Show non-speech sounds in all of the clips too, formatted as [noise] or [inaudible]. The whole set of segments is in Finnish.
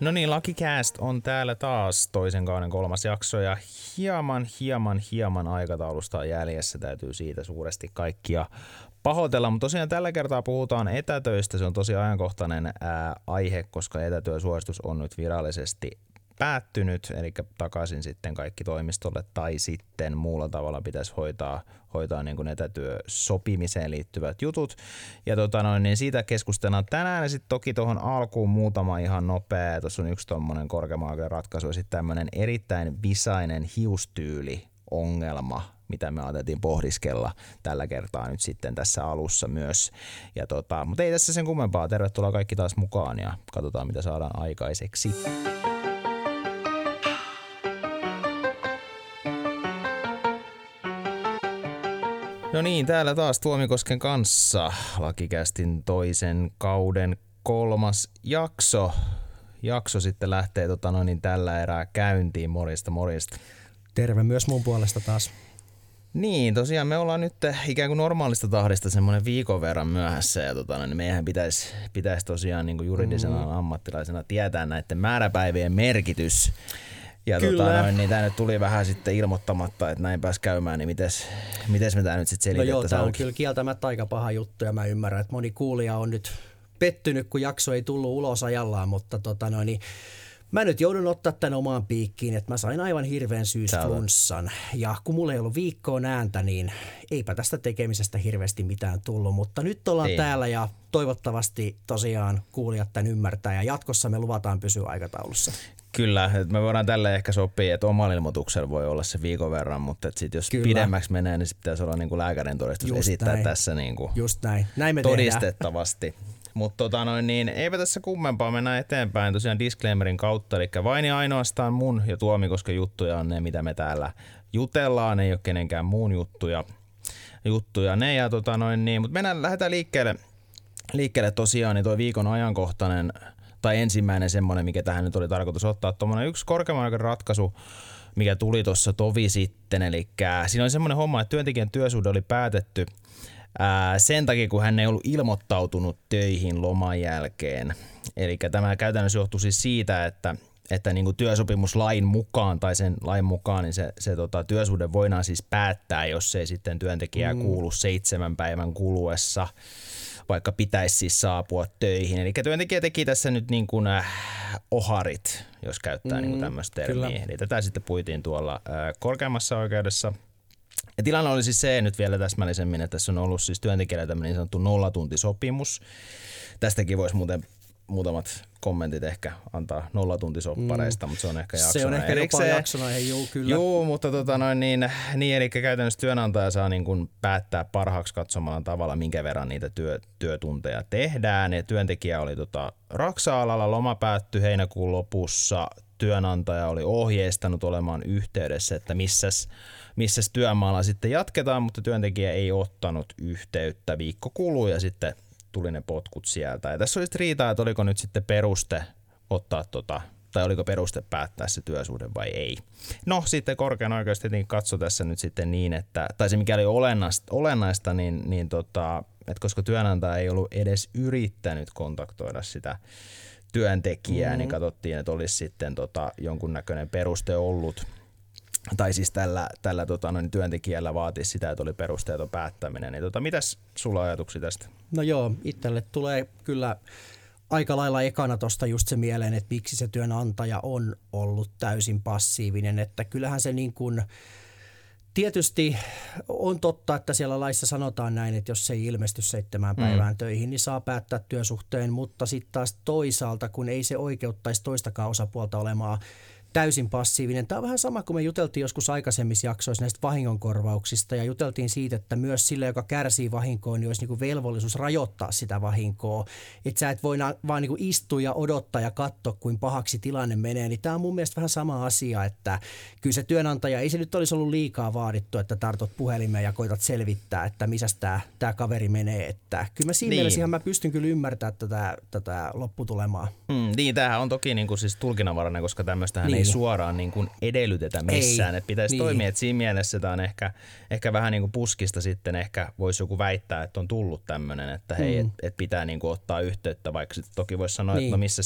No niin, Lakicast on täällä taas toisen kauden kolmas jakso ja hieman, hieman, hieman aikataulusta on jäljessä. Täytyy siitä suuresti kaikkia pahoitella, mutta tosiaan tällä kertaa puhutaan etätöistä. Se on tosi ajankohtainen ää, aihe, koska etätyösuositus on nyt virallisesti päättynyt, eli takaisin sitten kaikki toimistolle tai sitten muulla tavalla pitäisi hoitaa, hoitaa niin kuin etätyösopimiseen liittyvät jutut. Ja tota noin, niin siitä keskustellaan tänään ja sitten toki tuohon alkuun muutama ihan nopea, tuossa on yksi tuommoinen korkeamman ratkaisu ja sitten tämmöinen erittäin visainen hiustyyli ongelma, mitä me ajateltiin pohdiskella tällä kertaa nyt sitten tässä alussa myös. Ja tota, mutta ei tässä sen kummempaa. Tervetuloa kaikki taas mukaan ja katsotaan mitä saadaan aikaiseksi. No niin, täällä taas Tuomikosken kanssa Lakikästin toisen kauden kolmas jakso. Jakso sitten lähtee tota noin, niin tällä erää käyntiin. Morista, morista. Terve myös mun puolesta taas. Niin, tosiaan me ollaan nyt ikään kuin normaalista tahdista semmoinen viikon verran myöhässä ja tota, niin meidän pitäisi, pitäisi tosiaan niin kuin juridisena mm. ammattilaisena tietää näiden määräpäivien merkitys. Ja tota Kyllä. tota, noin, niin tämä nyt tuli vähän sitten ilmoittamatta, että näin pääsi käymään, niin mites, mites me tämä nyt sitten selitettäisiin? No joo, tämä on kyllä kieltämättä aika paha juttu ja mä ymmärrän, että moni kuulija on nyt pettynyt, kun jakso ei tullut ulos ajallaan, mutta tota noin, niin Mä nyt joudun ottaa tämän omaan piikkiin, että mä sain aivan hirveän syysflunssan. Ja kun mulla ei ollut viikkoon ääntä, niin eipä tästä tekemisestä hirveästi mitään tullut. Mutta nyt ollaan ei. täällä ja toivottavasti tosiaan kuulijat tämän ymmärtää. Ja jatkossa me luvataan pysyä aikataulussa. Kyllä, että me voidaan tälle ehkä sopia, että omalla ilmoituksella voi olla se viikon verran, mutta sit jos Kyllä. pidemmäksi menee, niin pitäisi olla niin kuin lääkärin todistus Just esittää näin. tässä niin kuin Just näin. Näin me todistettavasti. Mutta tota noin, niin eipä tässä kummempaa mennä eteenpäin tosiaan disclaimerin kautta. Eli vain ja ainoastaan mun ja Tuomi, koska juttuja on ne, mitä me täällä jutellaan. Ei ole kenenkään muun juttuja. juttuja ne ja tota noin, niin. Mutta mennään, lähdetään liikkeelle, liikkeelle tosiaan niin toi viikon ajankohtainen tai ensimmäinen semmoinen, mikä tähän nyt oli tarkoitus ottaa, tuommoinen yksi korkeamman ratkaisu, mikä tuli tuossa tovi sitten. Eli siinä oli semmoinen homma, että työntekijän työsuhde oli päätetty – ää, sen takia, kun hän ei ollut ilmoittautunut töihin loman jälkeen. Eli tämä käytännössä johtuu siis siitä, että että niin kuin työsopimuslain mukaan tai sen lain mukaan, niin se, se tota, työsuhde voidaan siis päättää, jos ei sitten työntekijää mm. kuulu seitsemän päivän kuluessa, vaikka pitäisi siis saapua töihin. Eli työntekijä teki tässä nyt niin kuin, äh, oharit, jos käyttää niin mm, niin tämmöistä termiä. Kyllä. Eli tätä sitten puitiin tuolla äh, korkeammassa oikeudessa – ja tilanne oli siis se nyt vielä täsmällisemmin, että tässä on ollut siis työntekijällä tämmöinen niin sanottu nollatuntisopimus. Tästäkin voisi muuten muutamat kommentit ehkä antaa nollatuntisoppareista, mm. mutta se on ehkä jaksona Se on ehkä erikseen. jopa jaksona, ei juu, kyllä. Joo, mutta tota noin, niin, niin, eli käytännössä työnantaja saa niin kuin päättää parhaaksi katsomalla tavalla, minkä verran niitä työ, työtunteja tehdään. Ja työntekijä oli tota, Raksa-alalla, loma päättyi heinäkuun lopussa. Työnantaja oli ohjeistanut olemaan yhteydessä, että missäs missä työmaalla sitten jatketaan, mutta työntekijä ei ottanut yhteyttä. Viikko kului ja sitten tuli ne potkut sieltä. Ja tässä olisi riitaa, että oliko nyt sitten peruste ottaa tota, tai oliko peruste päättää se työsuhde vai ei. No sitten korkean oikeus tietenkin katsoi tässä nyt sitten niin, että, tai se mikä oli olennaista, olennaista niin, niin tota, että koska työnantaja ei ollut edes yrittänyt kontaktoida sitä työntekijää, niin mm-hmm. niin katsottiin, että olisi sitten tota, jonkunnäköinen peruste ollut tai siis tällä, tällä tota, noin työntekijällä vaatisi sitä, että oli perusteeton päättäminen. Niin, tota, mitäs sulla ajatuksia tästä? No joo, itselle tulee kyllä aika lailla ekana tuosta just se mieleen, että miksi se työnantaja on ollut täysin passiivinen. Että kyllähän se niin kuin, Tietysti on totta, että siellä laissa sanotaan näin, että jos se ei ilmesty seitsemään mm. päivään mm. töihin, niin saa päättää työsuhteen, mutta sitten taas toisaalta, kun ei se oikeuttaisi toistakaan osapuolta olemaan täysin passiivinen. Tämä on vähän sama kuin me juteltiin joskus aikaisemmissa jaksoissa näistä vahingonkorvauksista ja juteltiin siitä, että myös sille, joka kärsii vahinkoa, niin olisi niin kuin velvollisuus rajoittaa sitä vahinkoa. Että sä et voi vaan niin kuin istua ja odottaa ja katsoa, kuin pahaksi tilanne menee. Niin tämä on mun mielestä vähän sama asia, että kyllä se työnantaja, ei se nyt olisi ollut liikaa vaadittu, että tartut puhelimeen ja koitat selvittää, että missä tämä, tämä kaveri menee. Että kyllä mä siinä niin. mielessä ihan mä pystyn kyllä ymmärtämään tätä, tätä lopputulemaa. Mm, niin, tämähän on toki niin kuin siis tulkinnanvarainen, koska tämmöistä niin suoraan niin kuin edellytetä missään. Että pitäisi niin. toimia, että siinä mielessä tämä on ehkä, ehkä vähän niin kuin puskista sitten ehkä voisi joku väittää, että on tullut tämmöinen, että hei, mm. että et pitää niin kuin ottaa yhteyttä, vaikka sitten toki voisi sanoa, niin. että no missä,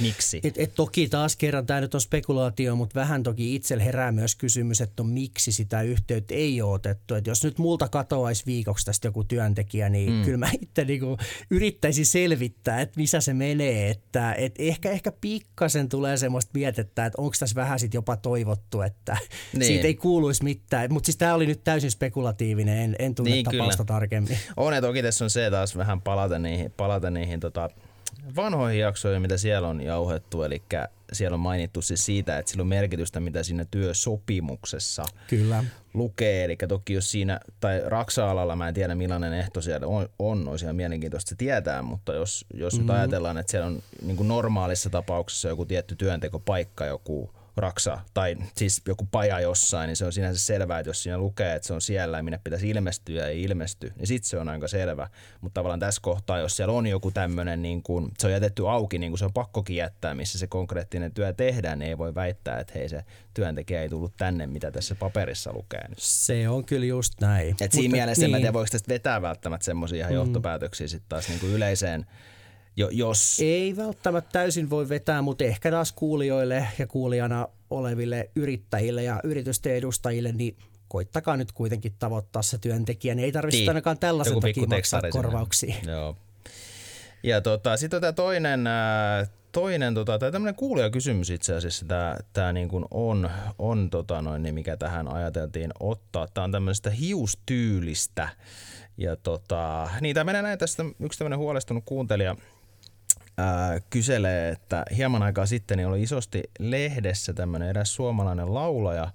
miksi. Et, et toki taas kerran tämä nyt on spekulaatio, mutta vähän toki itsellä herää myös kysymys, että no miksi sitä yhteyttä ei ole otettu. Et jos nyt multa katoaisi viikoksi tästä joku työntekijä, niin mm. kyllä mä itse niin kuin yrittäisin selvittää, että missä se menee. Että et ehkä, ehkä pikkasen tulee semmoista mietettä, että onko tässä vähän sit jopa toivottu, että niin. siitä ei kuuluisi mitään. Mutta siis tämä oli nyt täysin spekulatiivinen, en, en tunne niin, tapausta kyllä. tarkemmin. On, ja toki tässä on se taas vähän palata niihin, palata niihin tota, vanhoihin jaksoihin, mitä siellä on jauhettu, eli siellä on mainittu siis siitä, että sillä on merkitystä, mitä siinä työsopimuksessa Kyllä. lukee. Eli toki jos siinä, tai Raksa-alalla mä en tiedä millainen ehto siellä on, on olisi ihan mielenkiintoista se tietää, mutta jos, jos mm-hmm. nyt ajatellaan, että siellä on niin normaalissa tapauksessa joku tietty työntekopaikka, joku raksa tai siis joku paja jossain, niin se on sinänsä selvää, että jos siinä lukee, että se on siellä ja minne pitäisi ilmestyä ja ei ilmesty, niin sitten se on aika selvä. Mutta tavallaan tässä kohtaa, jos siellä on joku tämmöinen, niin kun, se on jätetty auki, niin kuin se on pakkokin jättää, missä se konkreettinen työ tehdään, niin ei voi väittää, että hei se työntekijä ei tullut tänne, mitä tässä paperissa lukee. Se on kyllä just näin. Et siinä Mutta, mielessä niin. en tiedä, voiko tästä vetää välttämättä semmoisia ihan mm. johtopäätöksiä sitten taas niin kuin yleiseen jo, jos... Ei välttämättä täysin voi vetää, mutta ehkä taas kuulijoille ja kuulijana oleville yrittäjille ja yritysten edustajille, niin koittakaa nyt kuitenkin tavoittaa se työntekijä, niin ei tarvitse niin. ainakaan tällaisen takia maksaa korvauksia. Joo. Ja tota, sitten tämä toinen, toinen tota, tämä tämmöinen kuulijakysymys itse asiassa, tämä, tämä niin kuin on, on tota noin, niin mikä tähän ajateltiin ottaa. Tämä on tämmöisestä hiustyylistä. Ja tota, niin tämä menee näin tästä, yksi tämmöinen huolestunut kuuntelija – ää, kyselee, että hieman aikaa sitten niin oli isosti lehdessä tämmöinen eräs suomalainen laulaja,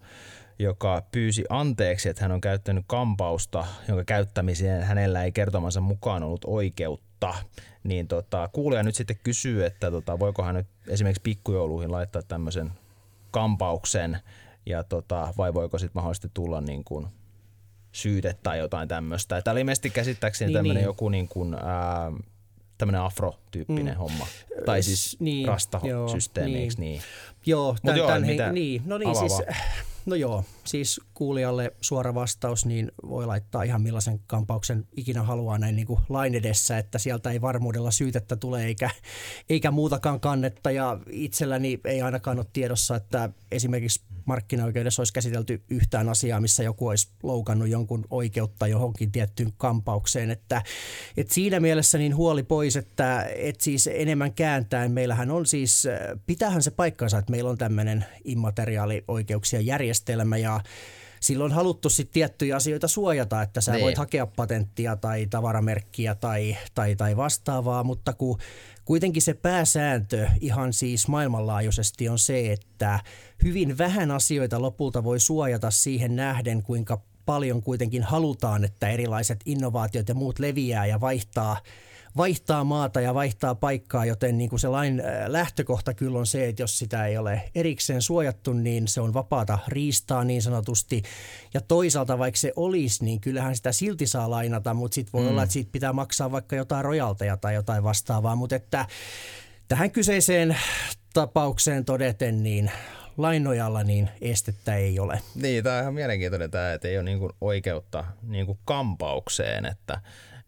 joka pyysi anteeksi, että hän on käyttänyt kampausta, jonka käyttämiseen hänellä ei kertomansa mukaan ollut oikeutta. Niin tota, kuulija nyt sitten kysyy, että tota, voiko hän nyt esimerkiksi pikkujouluihin laittaa tämmöisen kampauksen, ja tota, vai voiko sitten mahdollisesti tulla niin kuin syyte tai jotain tämmöistä. Tämä oli ilmeisesti käsittääkseni niin, tämmöinen niin. joku niin kuin, ää, tämmöinen afro-tyyppinen mm. homma. Tai siis niin, rastasysteemi, niin. niin? Joo, tämän, joo tämän, he, niin, no niin siis, [sighs] no joo, siis kuulijalle suora vastaus, niin voi laittaa ihan millaisen kampauksen ikinä haluaa näin niin kuin lain edessä, että sieltä ei varmuudella syytettä tule eikä, eikä muutakaan kannetta. Ja itselläni ei ainakaan ole tiedossa, että esimerkiksi markkinaoikeudessa olisi käsitelty yhtään asiaa, missä joku olisi loukannut jonkun oikeutta johonkin tiettyyn kampaukseen. Että, että siinä mielessä niin huoli pois, että, että siis enemmän kääntäen. Meillähän on siis, pitähän se paikkansa, että meillä on tämmöinen immateriaalioikeuksien järjestelmä ja silloin on haluttu sitten tiettyjä asioita suojata, että sä niin. voit hakea patenttia tai tavaramerkkiä tai, tai, tai vastaavaa, mutta kun kuitenkin se pääsääntö ihan siis maailmanlaajuisesti on se, että hyvin vähän asioita lopulta voi suojata siihen nähden, kuinka paljon kuitenkin halutaan, että erilaiset innovaatiot ja muut leviää ja vaihtaa – vaihtaa maata ja vaihtaa paikkaa, joten niin kuin se lain äh, lähtökohta kyllä on se, että jos sitä ei ole erikseen suojattu, niin se on vapaata riistaa niin sanotusti. Ja toisaalta vaikka se olisi, niin kyllähän sitä silti saa lainata, mutta sitten voi mm. olla, että siitä pitää maksaa vaikka jotain rojalteja tai jotain vastaavaa, mutta että tähän kyseiseen tapaukseen todeten, niin lain nojalla niin estettä ei ole. Niin, tämä on ihan mielenkiintoinen tämä, että ei ole niin kuin oikeutta niin kuin kampaukseen, että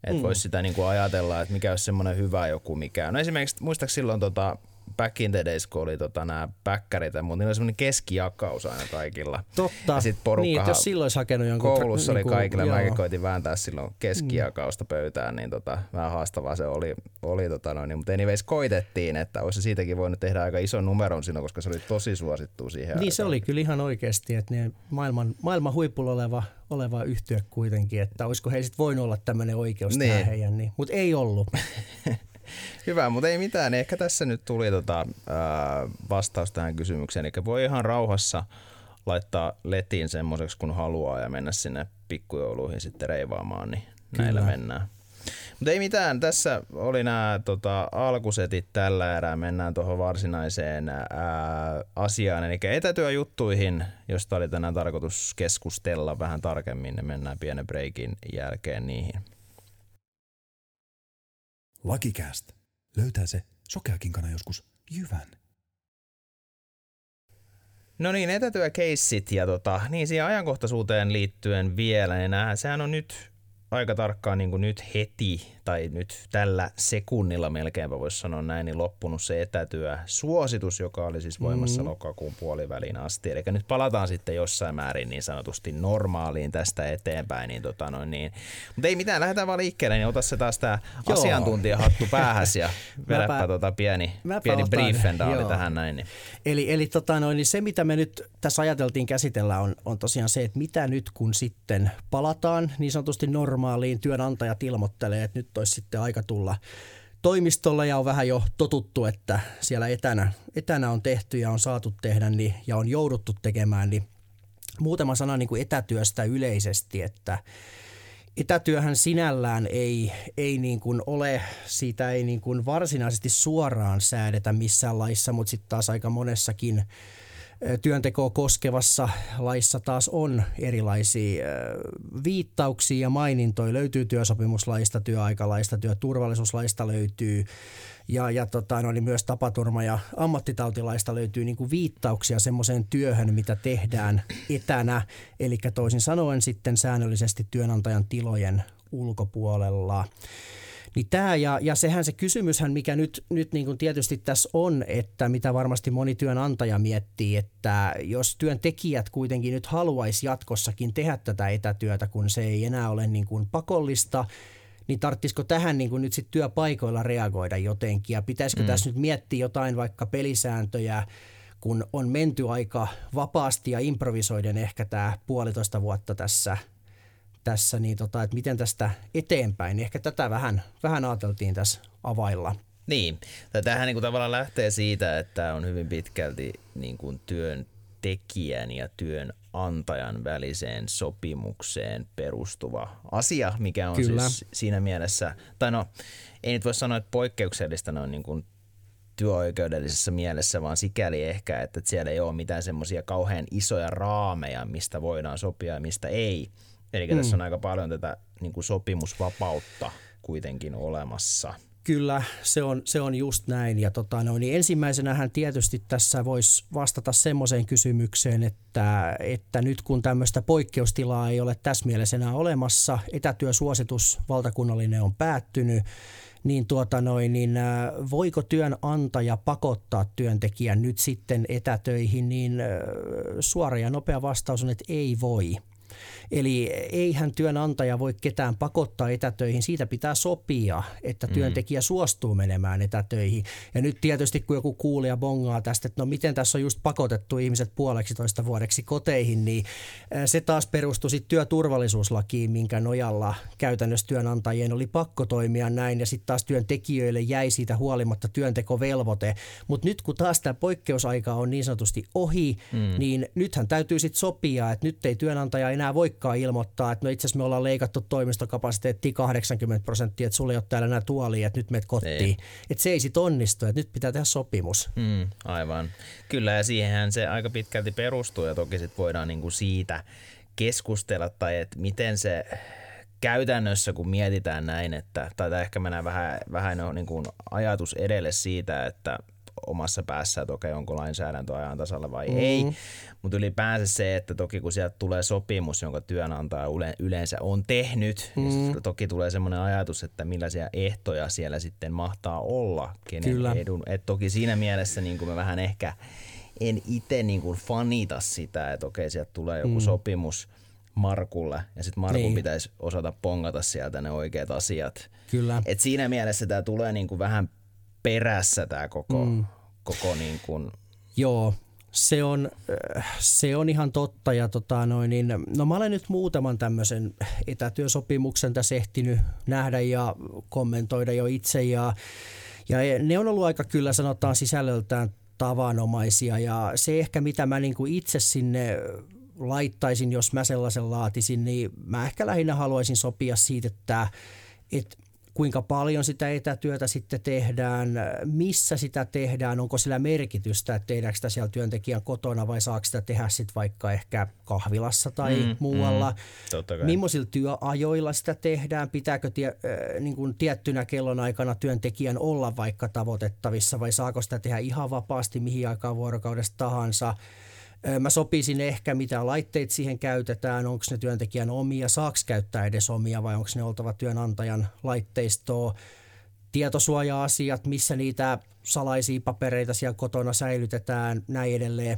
että mm. voisi sitä niin kuin ajatella, että mikä olisi semmoinen hyvä joku mikä. No esimerkiksi muistaakseni silloin tota, back in the days, kun oli tota, nämä päkkärit, mutta niillä oli semmoinen keskijakaus aina kaikilla. Totta. Ja sit niin, jos silloin olisi hakenut jonkun... Koulussa oli niinku, kaikilla, joo. mäkin koitin vääntää silloin keskijakausta pöytään, niin tota, vähän haastavaa se oli, oli tota noin, niin, mutta anyways koitettiin, että olisi siitäkin voinut tehdä aika ison numeron silloin, koska se oli tosi suosittu siihen Niin aikaan. se oli kyllä ihan oikeasti, että ne maailman, maailman huipulla oleva, oleva yhtiö kuitenkin, että olisiko he sitten voinut olla tämmöinen oikeus niin. tähän heidän, niin, mutta ei ollut. [laughs] Hyvä, mutta ei mitään. Ehkä tässä nyt tuli tota, ää, vastaus tähän kysymykseen. Eli voi ihan rauhassa laittaa letiin semmoiseksi kun haluaa ja mennä sinne pikkujouluihin sitten reivaamaan, niin Kyllä. näillä mennään. Mutta ei mitään, tässä oli nämä tota, alkusetit tällä erää. Mennään tuohon varsinaiseen ää, asiaan, eli etätyöjuttuihin, josta oli tänään tarkoitus keskustella vähän tarkemmin. Mennään pienen breikin jälkeen niihin. Lakikääst. Löytää se sokeakin kana joskus jyvän. No niin, etätyökeissit ja tota, niin siihen ajankohtaisuuteen liittyen vielä, niin sehän on nyt aika tarkkaan niin kuin nyt heti tai nyt tällä sekunnilla melkeinpä voisi sanoa näin, niin loppunut se etätyö suositus, joka oli siis voimassa mm. lokakuun puoliväliin asti. Eli nyt palataan sitten jossain määrin niin sanotusti normaaliin tästä eteenpäin. Niin tota noin, niin. Mutta ei mitään, lähdetään vaan liikkeelle, niin ota se taas tämä asiantuntijahattu päähäs ja [laughs] vedäpä tota pieni, pieni briefendaali tähän näin. Niin. Eli, eli tota noin, niin se, mitä me nyt tässä ajateltiin käsitellä, on, on tosiaan se, että mitä nyt kun sitten palataan niin sanotusti normaaliin, työnantajat ilmoittelee, että nyt olisi sitten aika tulla toimistolle ja on vähän jo totuttu, että siellä etänä, etänä on tehty ja on saatu tehdä niin, ja on jouduttu tekemään, niin muutama sana niin kuin etätyöstä yleisesti, että etätyöhän sinällään ei, ei niin kuin ole, siitä ei niin kuin varsinaisesti suoraan säädetä missään laissa, mutta sitten taas aika monessakin työntekoa koskevassa laissa taas on erilaisia viittauksia ja mainintoja. Löytyy työsopimuslaista, työaikalaista, työturvallisuuslaista löytyy ja, ja tota, no, niin myös tapaturma- ja ammattitautilaista löytyy niin kuin viittauksia semmoiseen työhön, mitä tehdään etänä, eli toisin sanoen sitten säännöllisesti työnantajan tilojen ulkopuolella. Niin tämä ja, ja sehän se kysymyshän, mikä nyt, nyt niin kuin tietysti tässä on, että mitä varmasti moni työnantaja miettii, että jos työntekijät kuitenkin nyt haluaisi jatkossakin tehdä tätä etätyötä, kun se ei enää ole niin kuin pakollista, niin tarvitsisiko tähän niin kuin nyt sit työpaikoilla reagoida jotenkin ja pitäisikö mm. tässä nyt miettiä jotain vaikka pelisääntöjä, kun on menty aika vapaasti ja improvisoiden ehkä tämä puolitoista vuotta tässä – tässä, niin tota, että miten tästä eteenpäin. Ehkä tätä vähän, vähän ajateltiin tässä availla. Niin, tämähän niin kuin tavallaan lähtee siitä, että on hyvin pitkälti niin kuin työn tekijän ja työnantajan väliseen sopimukseen perustuva asia, mikä on Kyllä. siis siinä mielessä, tai no ei nyt voi sanoa, että poikkeuksellista ne on niin kuin työoikeudellisessa mielessä, vaan sikäli ehkä, että siellä ei ole mitään semmoisia kauhean isoja raameja, mistä voidaan sopia ja mistä ei. Eli mm. tässä on aika paljon tätä niin kuin sopimusvapautta kuitenkin olemassa. Kyllä, se on, se on just näin. Ja tota, no, niin ensimmäisenähän tietysti tässä voisi vastata semmoiseen kysymykseen, että, että nyt kun tämmöistä poikkeustilaa ei ole tässä mielessä enää olemassa, etätyösuositus valtakunnallinen on päättynyt, niin, tuota noin, niin äh, voiko työnantaja pakottaa työntekijän nyt sitten etätöihin, niin äh, suora ja nopea vastaus on, että ei voi. Eli eihän työnantaja voi ketään pakottaa etätöihin, siitä pitää sopia, että mm. työntekijä mm. suostuu menemään etätöihin. Ja nyt tietysti kun joku kuulija bongaa tästä, että no miten tässä on just pakotettu ihmiset puoleksi toista vuodeksi koteihin, niin se taas perustui sitten työturvallisuuslakiin, minkä nojalla käytännössä työnantajien oli pakko toimia näin ja sitten taas työntekijöille jäi siitä huolimatta työntekovelvoite. Mutta nyt kun taas tämä poikkeusaika on niin sanotusti ohi, mm. niin nythän täytyy sitten sopia, että nyt ei työnantaja enää voi voikaan ilmoittaa, että no itse asiassa me ollaan leikattu toimistokapasiteetti 80 prosenttia, että sulla ei ole täällä enää tuolia, että nyt meet kotiin. Niin. Että se ei sit onnistu, että nyt pitää tehdä sopimus. Mm, aivan. Kyllä ja siihenhän se aika pitkälti perustuu ja toki sit voidaan niinku siitä keskustella tai että miten se käytännössä, kun mietitään näin, että, tai ehkä mennään vähän, vähän no, niin kuin ajatus edelle siitä, että omassa päässä, että okei, onko lainsäädäntö ajan tasalla vai mm. ei. Mutta ylipäänsä se, että toki kun sieltä tulee sopimus, jonka työnantaja yleensä on tehnyt, niin mm. niin toki tulee semmoinen ajatus, että millaisia ehtoja siellä sitten mahtaa olla, kenen Kyllä. edun. Et toki siinä mielessä niin kuin me vähän ehkä en itse niin kuin fanita sitä, että okei, sieltä tulee joku mm. sopimus Markulle ja sitten Markun niin. pitäisi osata pongata sieltä ne oikeat asiat. Kyllä. Et siinä mielessä tämä tulee niin kuin vähän perässä tämä koko, mm. koko niin kuin... Joo, se on, se on ihan totta. Ja tota noin, niin, no mä olen nyt muutaman tämmöisen etätyösopimuksen tässä ehtinyt nähdä ja kommentoida jo itse. Ja, ja ne on ollut aika kyllä sanotaan sisällöltään tavanomaisia. Ja se ehkä mitä mä niin kuin itse sinne laittaisin, jos mä sellaisen laatisin, niin mä ehkä lähinnä haluaisin sopia siitä, että, että kuinka paljon sitä etätyötä sitten tehdään, missä sitä tehdään, onko sillä merkitystä, että tehdäänkö sitä siellä työntekijän kotona vai saako sitä tehdä sitten vaikka ehkä kahvilassa tai mm, muualla. Mm, Millaisilla työajoilla sitä tehdään, pitääkö tie, äh, niin kuin tiettynä kellonaikana työntekijän olla vaikka tavoitettavissa vai saako sitä tehdä ihan vapaasti mihin aikaan vuorokaudesta tahansa Mä sopisin ehkä, mitä laitteet siihen käytetään, onko ne työntekijän omia, saaks käyttää edes omia vai onko ne oltava työnantajan laitteistoa, tietosuoja-asiat, missä niitä salaisia papereita siellä kotona säilytetään, näin edelleen.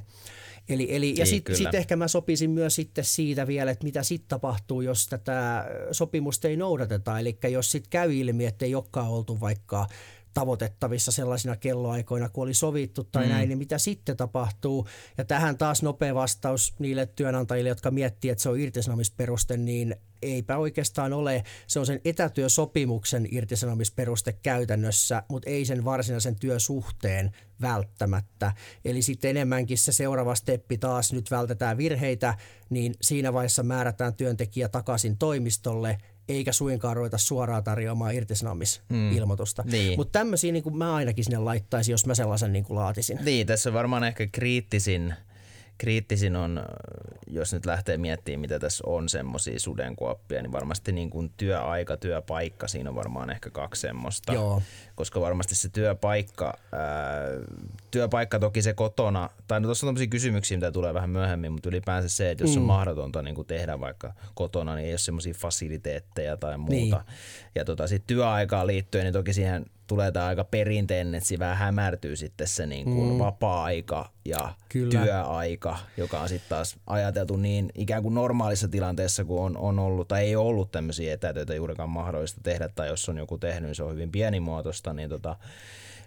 Eli, eli, ja niin, sitten sit ehkä mä sopisin myös sitten siitä vielä, että mitä sitten tapahtuu, jos tätä sopimusta ei noudateta. Eli jos sitten käy ilmi, että ei olekaan oltu vaikka tavoitettavissa sellaisina kelloaikoina, kun oli sovittu tai mm. näin, niin mitä sitten tapahtuu? Ja tähän taas nopea vastaus niille työnantajille, jotka miettii, että se on irtisanomisperuste, niin eipä oikeastaan ole. Se on sen etätyösopimuksen irtisanomisperuste käytännössä, mutta ei sen varsinaisen työsuhteen välttämättä. Eli sitten enemmänkin se seuraava steppi taas, nyt vältetään virheitä, niin siinä vaiheessa määrätään työntekijä takaisin toimistolle – eikä suinkaan ruveta suoraan tarjoamaan irtisanomisilmoitusta. Mm. Niin. Mutta tämmöisiä niin mä ainakin sinne laittaisin, jos mä sellaisen niin laatisin. Niin, tässä on varmaan ehkä kriittisin – kriittisin on, jos nyt lähtee miettimään, mitä tässä on semmoisia sudenkuoppia, niin varmasti niin kuin työaika, työpaikka, siinä on varmaan ehkä kaksi semmoista. Joo. Koska varmasti se työpaikka, ää, työpaikka toki se kotona, tai no tuossa on tämmöisiä kysymyksiä, mitä tulee vähän myöhemmin, mutta ylipäänsä se, että jos mm. on mahdotonta niin kuin tehdä vaikka kotona, niin ei ole semmoisia fasiliteetteja tai muuta. Niin. Ja tota, sitten työaikaan liittyen, niin toki siihen tulee tämä aika perinteinen, että siinä vähän hämärtyy sitten se niin kuin mm. vapaa-aika ja Kyllä. työaika, joka on sitten taas ajateltu niin ikään kuin normaalissa tilanteessa, kun on, on ollut tai ei ollut tämmöisiä etätöitä juurikaan mahdollista tehdä, tai jos on joku tehnyt, niin se on hyvin pienimuotoista, niin tota,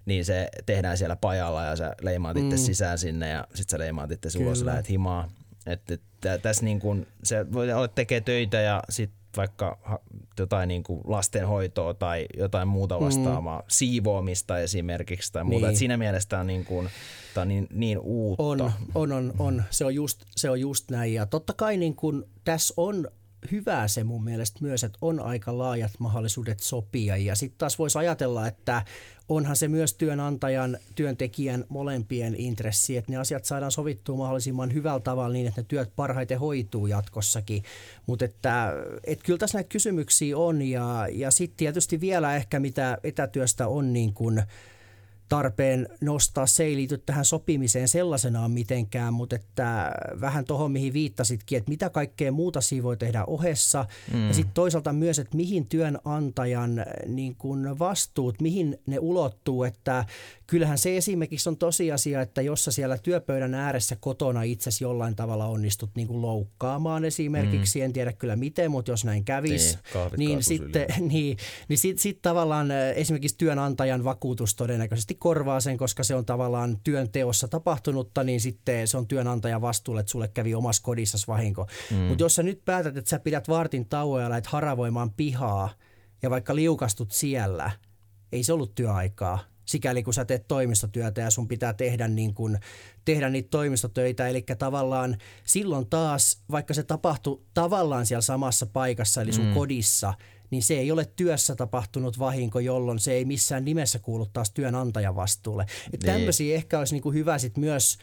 niin se tehdään siellä pajalla ja sä leimaat itse mm. sisään sinne ja sit sä leimaat itse ulos ja lähdet himaa. Että et, tässä niin kun, se voi olla tekee töitä ja sit vaikka jotain niin kuin lastenhoitoa tai jotain muuta mm. vastaavaa, mm. siivoamista esimerkiksi tai muuta. Niin. Et siinä mielessä on, niin, kuin, tämä on niin, niin uutta. On, on, on, on. Se, on just, se on just näin. Ja totta kai niin kuin, tässä on hyvää se mun mielestä myös, että on aika laajat mahdollisuudet sopia. Ja sitten taas voisi ajatella, että onhan se myös työnantajan, työntekijän molempien intressi, että ne asiat saadaan sovittua mahdollisimman hyvällä tavalla niin, että ne työt parhaiten hoituu jatkossakin. Mutta että, että kyllä tässä näitä kysymyksiä on ja, ja sitten tietysti vielä ehkä mitä etätyöstä on niin kuin – tarpeen nostaa. Se ei liity tähän sopimiseen sellaisenaan mitenkään, mutta että vähän tuohon, mihin viittasitkin, että mitä kaikkea muuta siinä voi tehdä ohessa. Mm. Ja sitten toisaalta myös, että mihin työnantajan niin kun vastuut, mihin ne ulottuu, että kyllähän se esimerkiksi on tosiasia, että jos sä siellä työpöydän ääressä kotona itse jollain tavalla onnistut niin kuin loukkaamaan esimerkiksi, mm. en tiedä kyllä miten, mutta jos näin kävisi, niin, niin sitten niin, niin sit, sit tavallaan esimerkiksi työnantajan vakuutus todennäköisesti korvaa sen, koska se on tavallaan työnteossa tapahtunutta, niin sitten se on työnantajan vastuulle, että sulle kävi omassa kodissasi vahinko. Mm. Mutta jos sä nyt päätät, että sä pidät vartin tauoja ja lähdet haravoimaan pihaa ja vaikka liukastut siellä, ei se ollut työaikaa, sikäli kun sä teet toimistotyötä ja sun pitää tehdä, niin kun, tehdä niitä toimistotöitä. Eli tavallaan silloin taas, vaikka se tapahtui tavallaan siellä samassa paikassa, eli sun mm. kodissa, niin se ei ole työssä tapahtunut vahinko, jolloin se ei missään nimessä kuulu taas työnantajan vastuulle. Niin. Tämmöisiä ehkä olisi niin kuin hyvä sit myös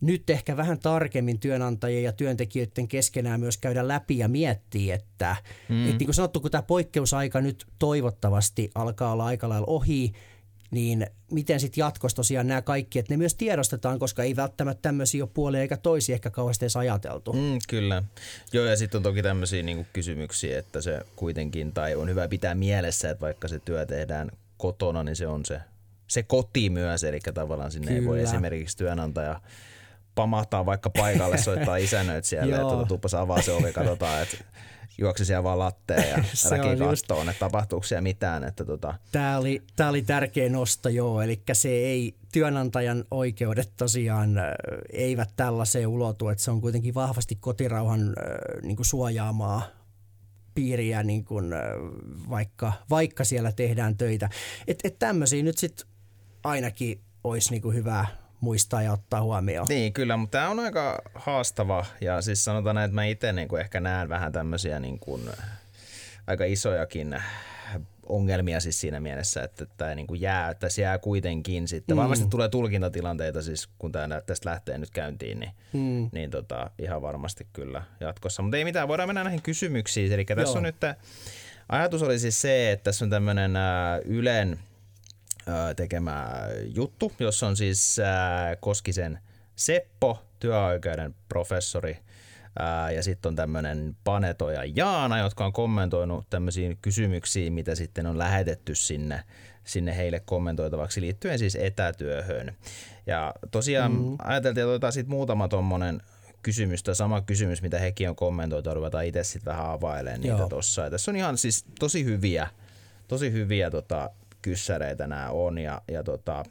nyt ehkä vähän tarkemmin työnantajien ja työntekijöiden keskenään myös käydä läpi ja miettiä, että, mm. että niin kuin sanottu, kun tämä poikkeusaika nyt toivottavasti alkaa olla aika lailla ohi, niin miten sitten jatkossa tosiaan nämä kaikki, että ne myös tiedostetaan, koska ei välttämättä tämmöisiä ole puolia eikä toisia ehkä kauheasti edes ajateltu. Mm, kyllä. Joo, ja sitten on toki tämmöisiä niinku kysymyksiä, että se kuitenkin, tai on hyvä pitää mielessä, että vaikka se työ tehdään kotona, niin se on se, se koti myös, eli tavallaan sinne kyllä. ei voi esimerkiksi työnantaja pamahtaa vaikka paikalle, soittaa [laughs] isännöit siellä, että tuota, tuppas avaa se ovi, katsotaan, että juoksi siellä vaan latteen ja [laughs] räki kattoon, että tapahtuuko siellä mitään. Että tota. tämä, oli, tämä oli tärkeä nosto, joo, eli se ei, työnantajan oikeudet tosiaan eivät tällaiseen ulotu, että se on kuitenkin vahvasti kotirauhan niin kuin suojaamaa piiriä, niin kuin, vaikka, vaikka siellä tehdään töitä. Että et tämmöisiä nyt sitten ainakin olisi niin kuin hyvä muistaa ja ottaa huomioon. Niin, kyllä, mutta tämä on aika haastava ja siis sanotaan, että mä itse niin ehkä näen vähän tämmöisiä niin kuin aika isojakin ongelmia siis siinä mielessä, että tämä niin kuin jää, tässä jää kuitenkin sitten. Mm. Varmasti tulee tulkintatilanteita siis, kun tämä tästä lähtee nyt käyntiin, niin, mm. niin tota, ihan varmasti kyllä jatkossa. Mutta ei mitään, voidaan mennä näihin kysymyksiin. Eli tässä Joo. on nyt, ajatus oli siis se, että tässä on tämmöinen Ylen tekemä juttu, jossa on siis Koskisen Seppo työoikeuden professori ja sitten on tämmöinen Paneto ja Jaana, jotka on kommentoinut tämmöisiin kysymyksiin, mitä sitten on lähetetty sinne, sinne heille kommentoitavaksi liittyen siis etätyöhön. Ja tosiaan mm. ajateltiin, että otetaan sitten muutama tuommoinen kysymys tai sama kysymys, mitä hekin on kommentoitu, ruvetaan itse sitten vähän availemaan niitä tuossa. Tässä on ihan siis tosi hyviä, tosi hyviä tota, kyssäreitä nämä on ja, ja tota,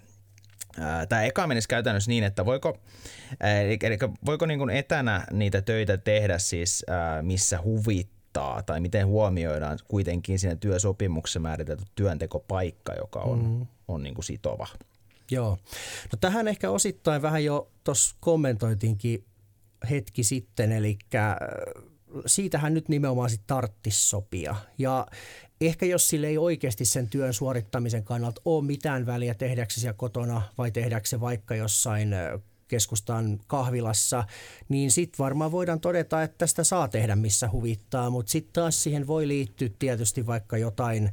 Tämä eka menisi käytännössä niin, että voiko, eli, eli voiko niin kuin etänä niitä töitä tehdä siis missä huvittaa tai miten huomioidaan kuitenkin siinä työsopimuksessa määritelty työntekopaikka, joka on, mm. on niin kuin sitova. Joo. No tähän ehkä osittain vähän jo tuossa kommentoitinkin hetki sitten, eli siitähän nyt nimenomaan sitten tarttisi sopia. Ja ehkä jos sille ei oikeasti sen työn suorittamisen kannalta ole mitään väliä, tehdäänkö se siellä kotona vai tehdäänkö se vaikka jossain keskustan kahvilassa, niin sitten varmaan voidaan todeta, että tästä saa tehdä missä huvittaa, mutta sitten taas siihen voi liittyä tietysti vaikka jotain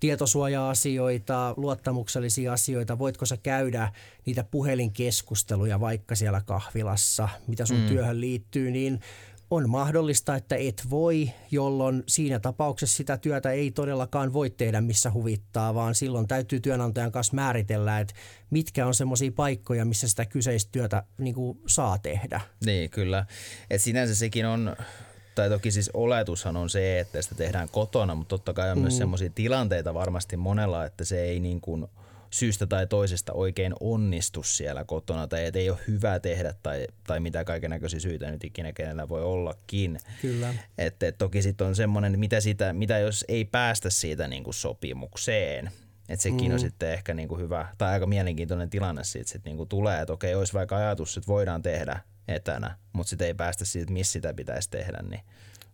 tietosuoja-asioita, luottamuksellisia asioita, voitko sä käydä niitä puhelinkeskusteluja vaikka siellä kahvilassa, mitä sun mm. työhön liittyy, niin on mahdollista, että et voi, jolloin siinä tapauksessa sitä työtä ei todellakaan voi tehdä missä huvittaa, vaan silloin täytyy työnantajan kanssa määritellä, että mitkä on semmoisia paikkoja, missä sitä kyseistä työtä niin kuin saa tehdä. Niin, kyllä. Et sinänsä sekin on tai toki siis oletushan on se, että sitä tehdään kotona, mutta totta kai on mm. myös semmoisia tilanteita varmasti monella, että se ei niin kuin – syystä tai toisesta oikein onnistu siellä kotona tai että ei ole hyvä tehdä tai, tai mitä kaiken näköisiä syitä nyt ikinä kenellä voi ollakin. Kyllä. Et, et toki sitten on semmoinen, mitä, sitä, mitä jos ei päästä siitä niin kuin sopimukseen. Että sekin mm. on sitten ehkä niin kuin hyvä tai aika mielenkiintoinen tilanne siitä sitten niin kuin tulee, että okei, olisi vaikka ajatus, että voidaan tehdä etänä, mutta sitten ei päästä siitä, missä sitä pitäisi tehdä, niin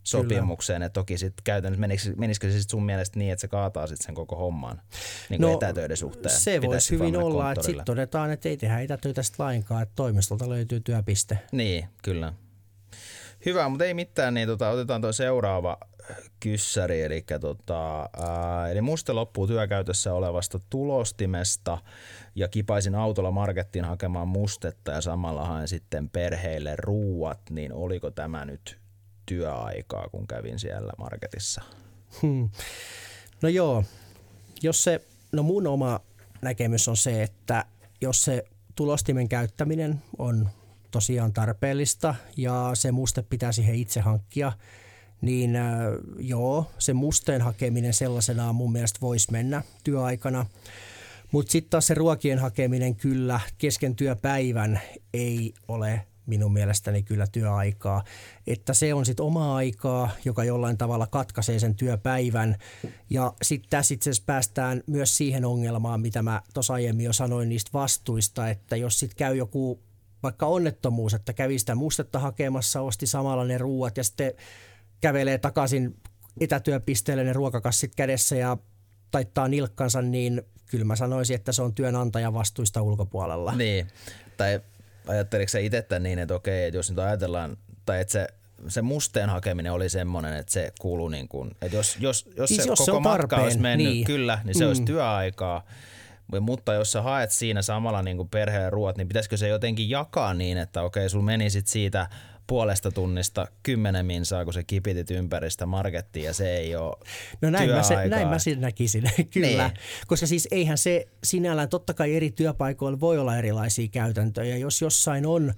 sopimukseen. Että toki sitten käytännössä menisikö, menisikö se sit sun mielestä niin, että se kaataa sitten sen koko homman niin no, etätöiden suhteen? Se voisi hyvin olla, että sitten todetaan, että ei tehdä etätöitä sitten lainkaan, että toimistolta löytyy työpiste. Niin, kyllä. Hyvä, mutta ei mitään, niin tota, otetaan tuo seuraava kyssäri, eli, tota, ää, eli musta loppuu työkäytössä olevasta tulostimesta ja kipaisin autolla markettiin hakemaan mustetta ja samalla haen sitten perheille ruuat, niin oliko tämä nyt työaikaa, kun kävin siellä marketissa? Hmm. No joo, jos se, no mun oma näkemys on se, että jos se tulostimen käyttäminen on tosiaan tarpeellista ja se muste pitää siihen itse hankkia, niin äh, joo, se musteen hakeminen sellaisenaan mun mielestä voisi mennä työaikana. Mutta sitten taas se ruokien hakeminen kyllä kesken työpäivän ei ole minun mielestäni kyllä työaikaa. Että se on sitten omaa aikaa, joka jollain tavalla katkaisee sen työpäivän. Ja sitten tässä itse asiassa päästään myös siihen ongelmaan, mitä mä tuossa aiemmin jo sanoin niistä vastuista, että jos sitten käy joku vaikka onnettomuus, että kävi sitä mustetta hakemassa, osti samalla ne ruuat ja sitten kävelee takaisin etätyöpisteelle ne ruokakassit kädessä ja taittaa nilkkansa, niin kyllä mä sanoisin, että se on työnantajan vastuista ulkopuolella. Niin, tai ajatteliko sä itse niin, että okei, että jos nyt ajatellaan, tai että se se musteen hakeminen oli semmoinen, että se kuuluu niin kuin, että jos, jos, jos siis se jos koko se matka olisi mennyt niin. kyllä, niin se mm. olisi työaikaa. Mutta jos sä haet siinä samalla niin kuin perheen ruoat, niin pitäisikö se jotenkin jakaa niin, että okei, sul meni sit siitä puolesta tunnista kymmenen minsaa, kun se kipitit ympäristä markettiin ja se ei ole No näin mä, se, näin mä sen näkisin, [laughs] kyllä. Niin. Koska siis eihän se sinällään, totta kai eri työpaikoilla voi olla erilaisia käytäntöjä. Jos jossain on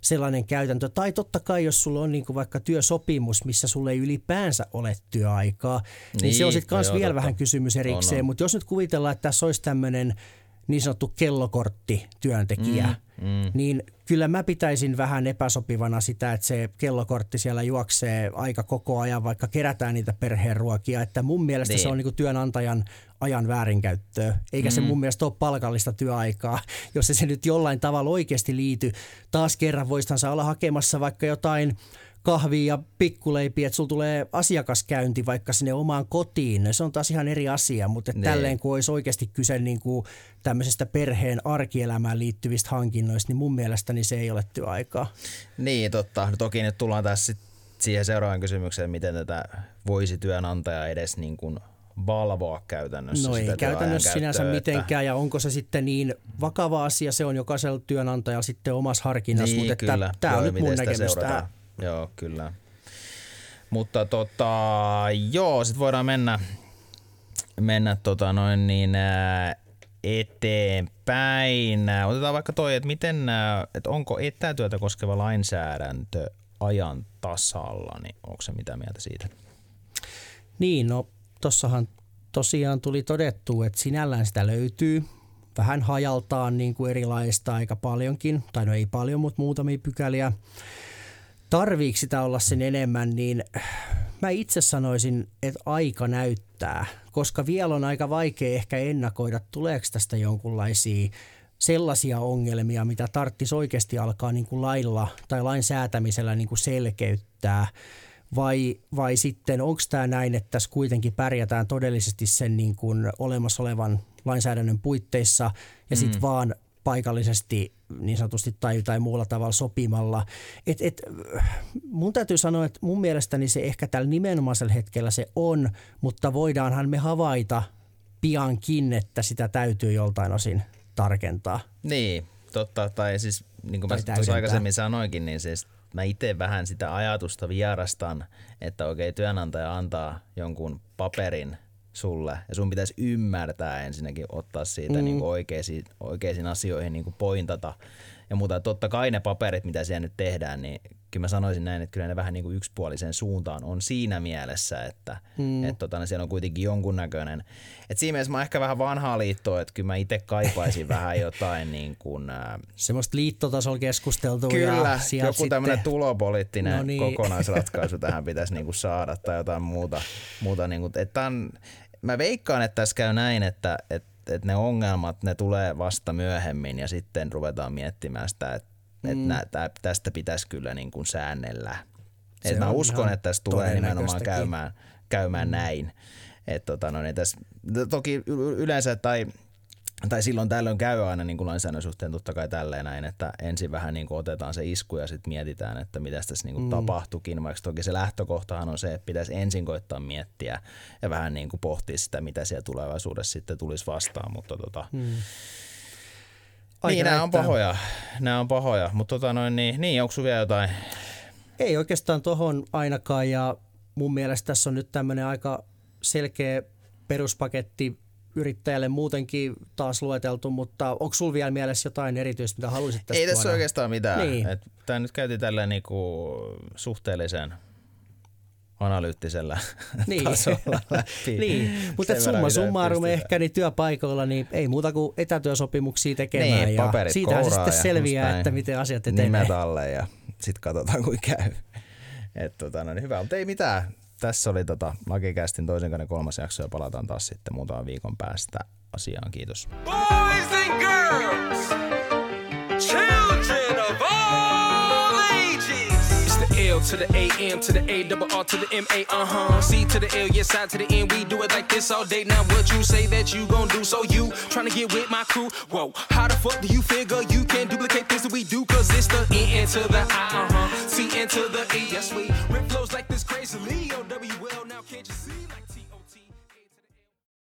sellainen käytäntö. Tai totta kai, jos sulla on niin kuin vaikka työsopimus, missä sulle ei ylipäänsä ole työaikaa, niin, niin se on sitten myös vielä totta. vähän kysymys erikseen. Mutta jos nyt kuvitellaan, että tässä olisi tämmöinen niin sanottu kellokortti työntekijä, mm, mm. niin kyllä mä pitäisin vähän epäsopivana sitä, että se kellokortti siellä juoksee aika koko ajan, vaikka kerätään niitä perheen ruokia. Että mun mielestä niin. se on niin kuin työnantajan ajan väärinkäyttöä, eikä mm. se mun mielestä ole palkallista työaikaa, [laughs] jos se nyt jollain tavalla oikeasti liity. Taas kerran voisihan olla hakemassa vaikka jotain kahvia ja pikkuleipiä, että sulla tulee asiakaskäynti vaikka sinne omaan kotiin. Se on taas ihan eri asia, mutta että tälleen kun olisi oikeasti kyse niin kuin tämmöisestä perheen arkielämään liittyvistä hankinnoista, niin mun mielestäni se ei ole työaikaa. Niin, totta. No, toki nyt tullaan tässä siihen seuraavaan kysymykseen, miten tätä voisi työnantaja edes niin kuin valvoa käytännössä No sitä ei käytännössä sinänsä käyttöä, mitenkään, ja onko se sitten niin vakava asia, se on jokaisella työnantajalla sitten omassa harkinnassa, Niin, mutta tämä on nyt mun näkemys seurataan. Joo, kyllä. Mutta tota, joo, sitten voidaan mennä, mennä tota noin niin, ää, eteenpäin. Otetaan vaikka toi, että miten, ää, että onko etätyötä koskeva lainsäädäntö ajan tasalla, niin onko se mitä mieltä siitä? Niin, no tossahan tosiaan tuli todettu, että sinällään sitä löytyy vähän hajaltaan niin kuin erilaista aika paljonkin, tai no ei paljon, mutta muutamia pykäliä. Tarviiko sitä olla sen enemmän, niin mä itse sanoisin, että aika näyttää, koska vielä on aika vaikea ehkä ennakoida, tuleeko tästä jonkunlaisia sellaisia ongelmia, mitä tarttisi oikeasti alkaa niin kuin lailla tai lain säätämisellä niin kuin selkeyttää, vai, vai sitten onko tämä näin, että tässä kuitenkin pärjätään todellisesti sen niin kuin olemassa olevan lainsäädännön puitteissa ja sitten vaan paikallisesti niin sanotusti tai, tai muulla tavalla sopimalla. Et, et, mun täytyy sanoa, että mun mielestäni se ehkä tällä nimenomaisella hetkellä se on, mutta voidaanhan me havaita piankin, että sitä täytyy joltain osin tarkentaa. Niin, totta. Tai siis niin kuin Tai mä tuossa aikaisemmin sanoinkin, niin siis mä itse vähän sitä ajatusta vierastan, että okei työnantaja antaa jonkun paperin sulle ja sun pitäisi ymmärtää ensinnäkin ottaa siitä mm. niin kuin oikeisiin, oikeisiin asioihin niin kuin pointata ja muuta. Totta kai ne paperit, mitä siellä nyt tehdään, niin kyllä mä sanoisin näin, että kyllä ne vähän niin kuin yksipuoliseen suuntaan on siinä mielessä, että mm. et tota, niin siellä on kuitenkin jonkunnäköinen. Et siinä mielessä mä ehkä vähän vanhaa liittoa, että kyllä mä itse kaipaisin [laughs] vähän jotain niin kuin, ää, Semmoista liittotasolla keskusteltua Kyllä, ja joku tämmöinen sitten, tulopoliittinen No niin. niin. kokonaisratkaisu tähän pitäisi niinku saada tai jotain muuta. muuta niinku, että on, mä veikkaan, että tässä käy näin, että, että, että ne ongelmat, ne tulee vasta myöhemmin ja sitten ruvetaan miettimään sitä, että, mm. että tä, tästä pitäisi kyllä niin kuin säännellä. Se Et mä on uskon, että tässä tulee nimenomaan käymään, käymään mm. näin. Et tota, no, niin tässä, toki y- yleensä tai tai silloin tällöin käy aina niin kuin lainsäädännön suhteen totta kai tälleen näin, että ensin vähän niin kuin otetaan se isku ja sitten mietitään, että mitä tässä niin kuin mm. tapahtuikin, vaikka toki se lähtökohtahan on se, että pitäisi ensin koittaa miettiä ja vähän niin kuin pohtia sitä, mitä siellä tulevaisuudessa sitten tulisi vastaan, mutta tota, mm. Aika niin, nämä on pahoja, nämä on pahoja, mutta tota noin, niin, niin onko vielä jotain? Ei oikeastaan tohon ainakaan ja mun mielestä tässä on nyt tämmöinen aika selkeä peruspaketti yrittäjälle muutenkin taas lueteltu, mutta onko sulla vielä mielessä jotain erityistä, mitä haluaisit tästä Ei tässä tuoda? oikeastaan mitään. Niin. Tämä nyt käytiin tällä niinku suhteellisen analyyttisellä [laughs] Niin. tasolla läpi. niin, mutta summa summarum ehkä niin työpaikoilla niin ei muuta kuin etätyösopimuksia tekemään Niin, ja paperit siitähän se sitten ja selviää, näin. että miten asiat etenee. Nimet alle ja sitten katsotaan kuin käy. Et tota, no niin hyvä, mutta ei mitään. Tässä oli tota Lakikästin toisen kauden kolmas jakso ja palataan taas sitten muutaman viikon päästä asiaan. Kiitos. Boys and girls, L to the A M to the A double R to the M A uh huh. C to the L, yes, I to the N. We do it like this all day. Now what you say that you gon' do? So you tryna get with my crew? Whoa, how the fuck do you figure you can duplicate things that we do? Cause it's the N to the I, uh huh. C into the E. Yes, we rip flows like this crazily. O W L now can't you see.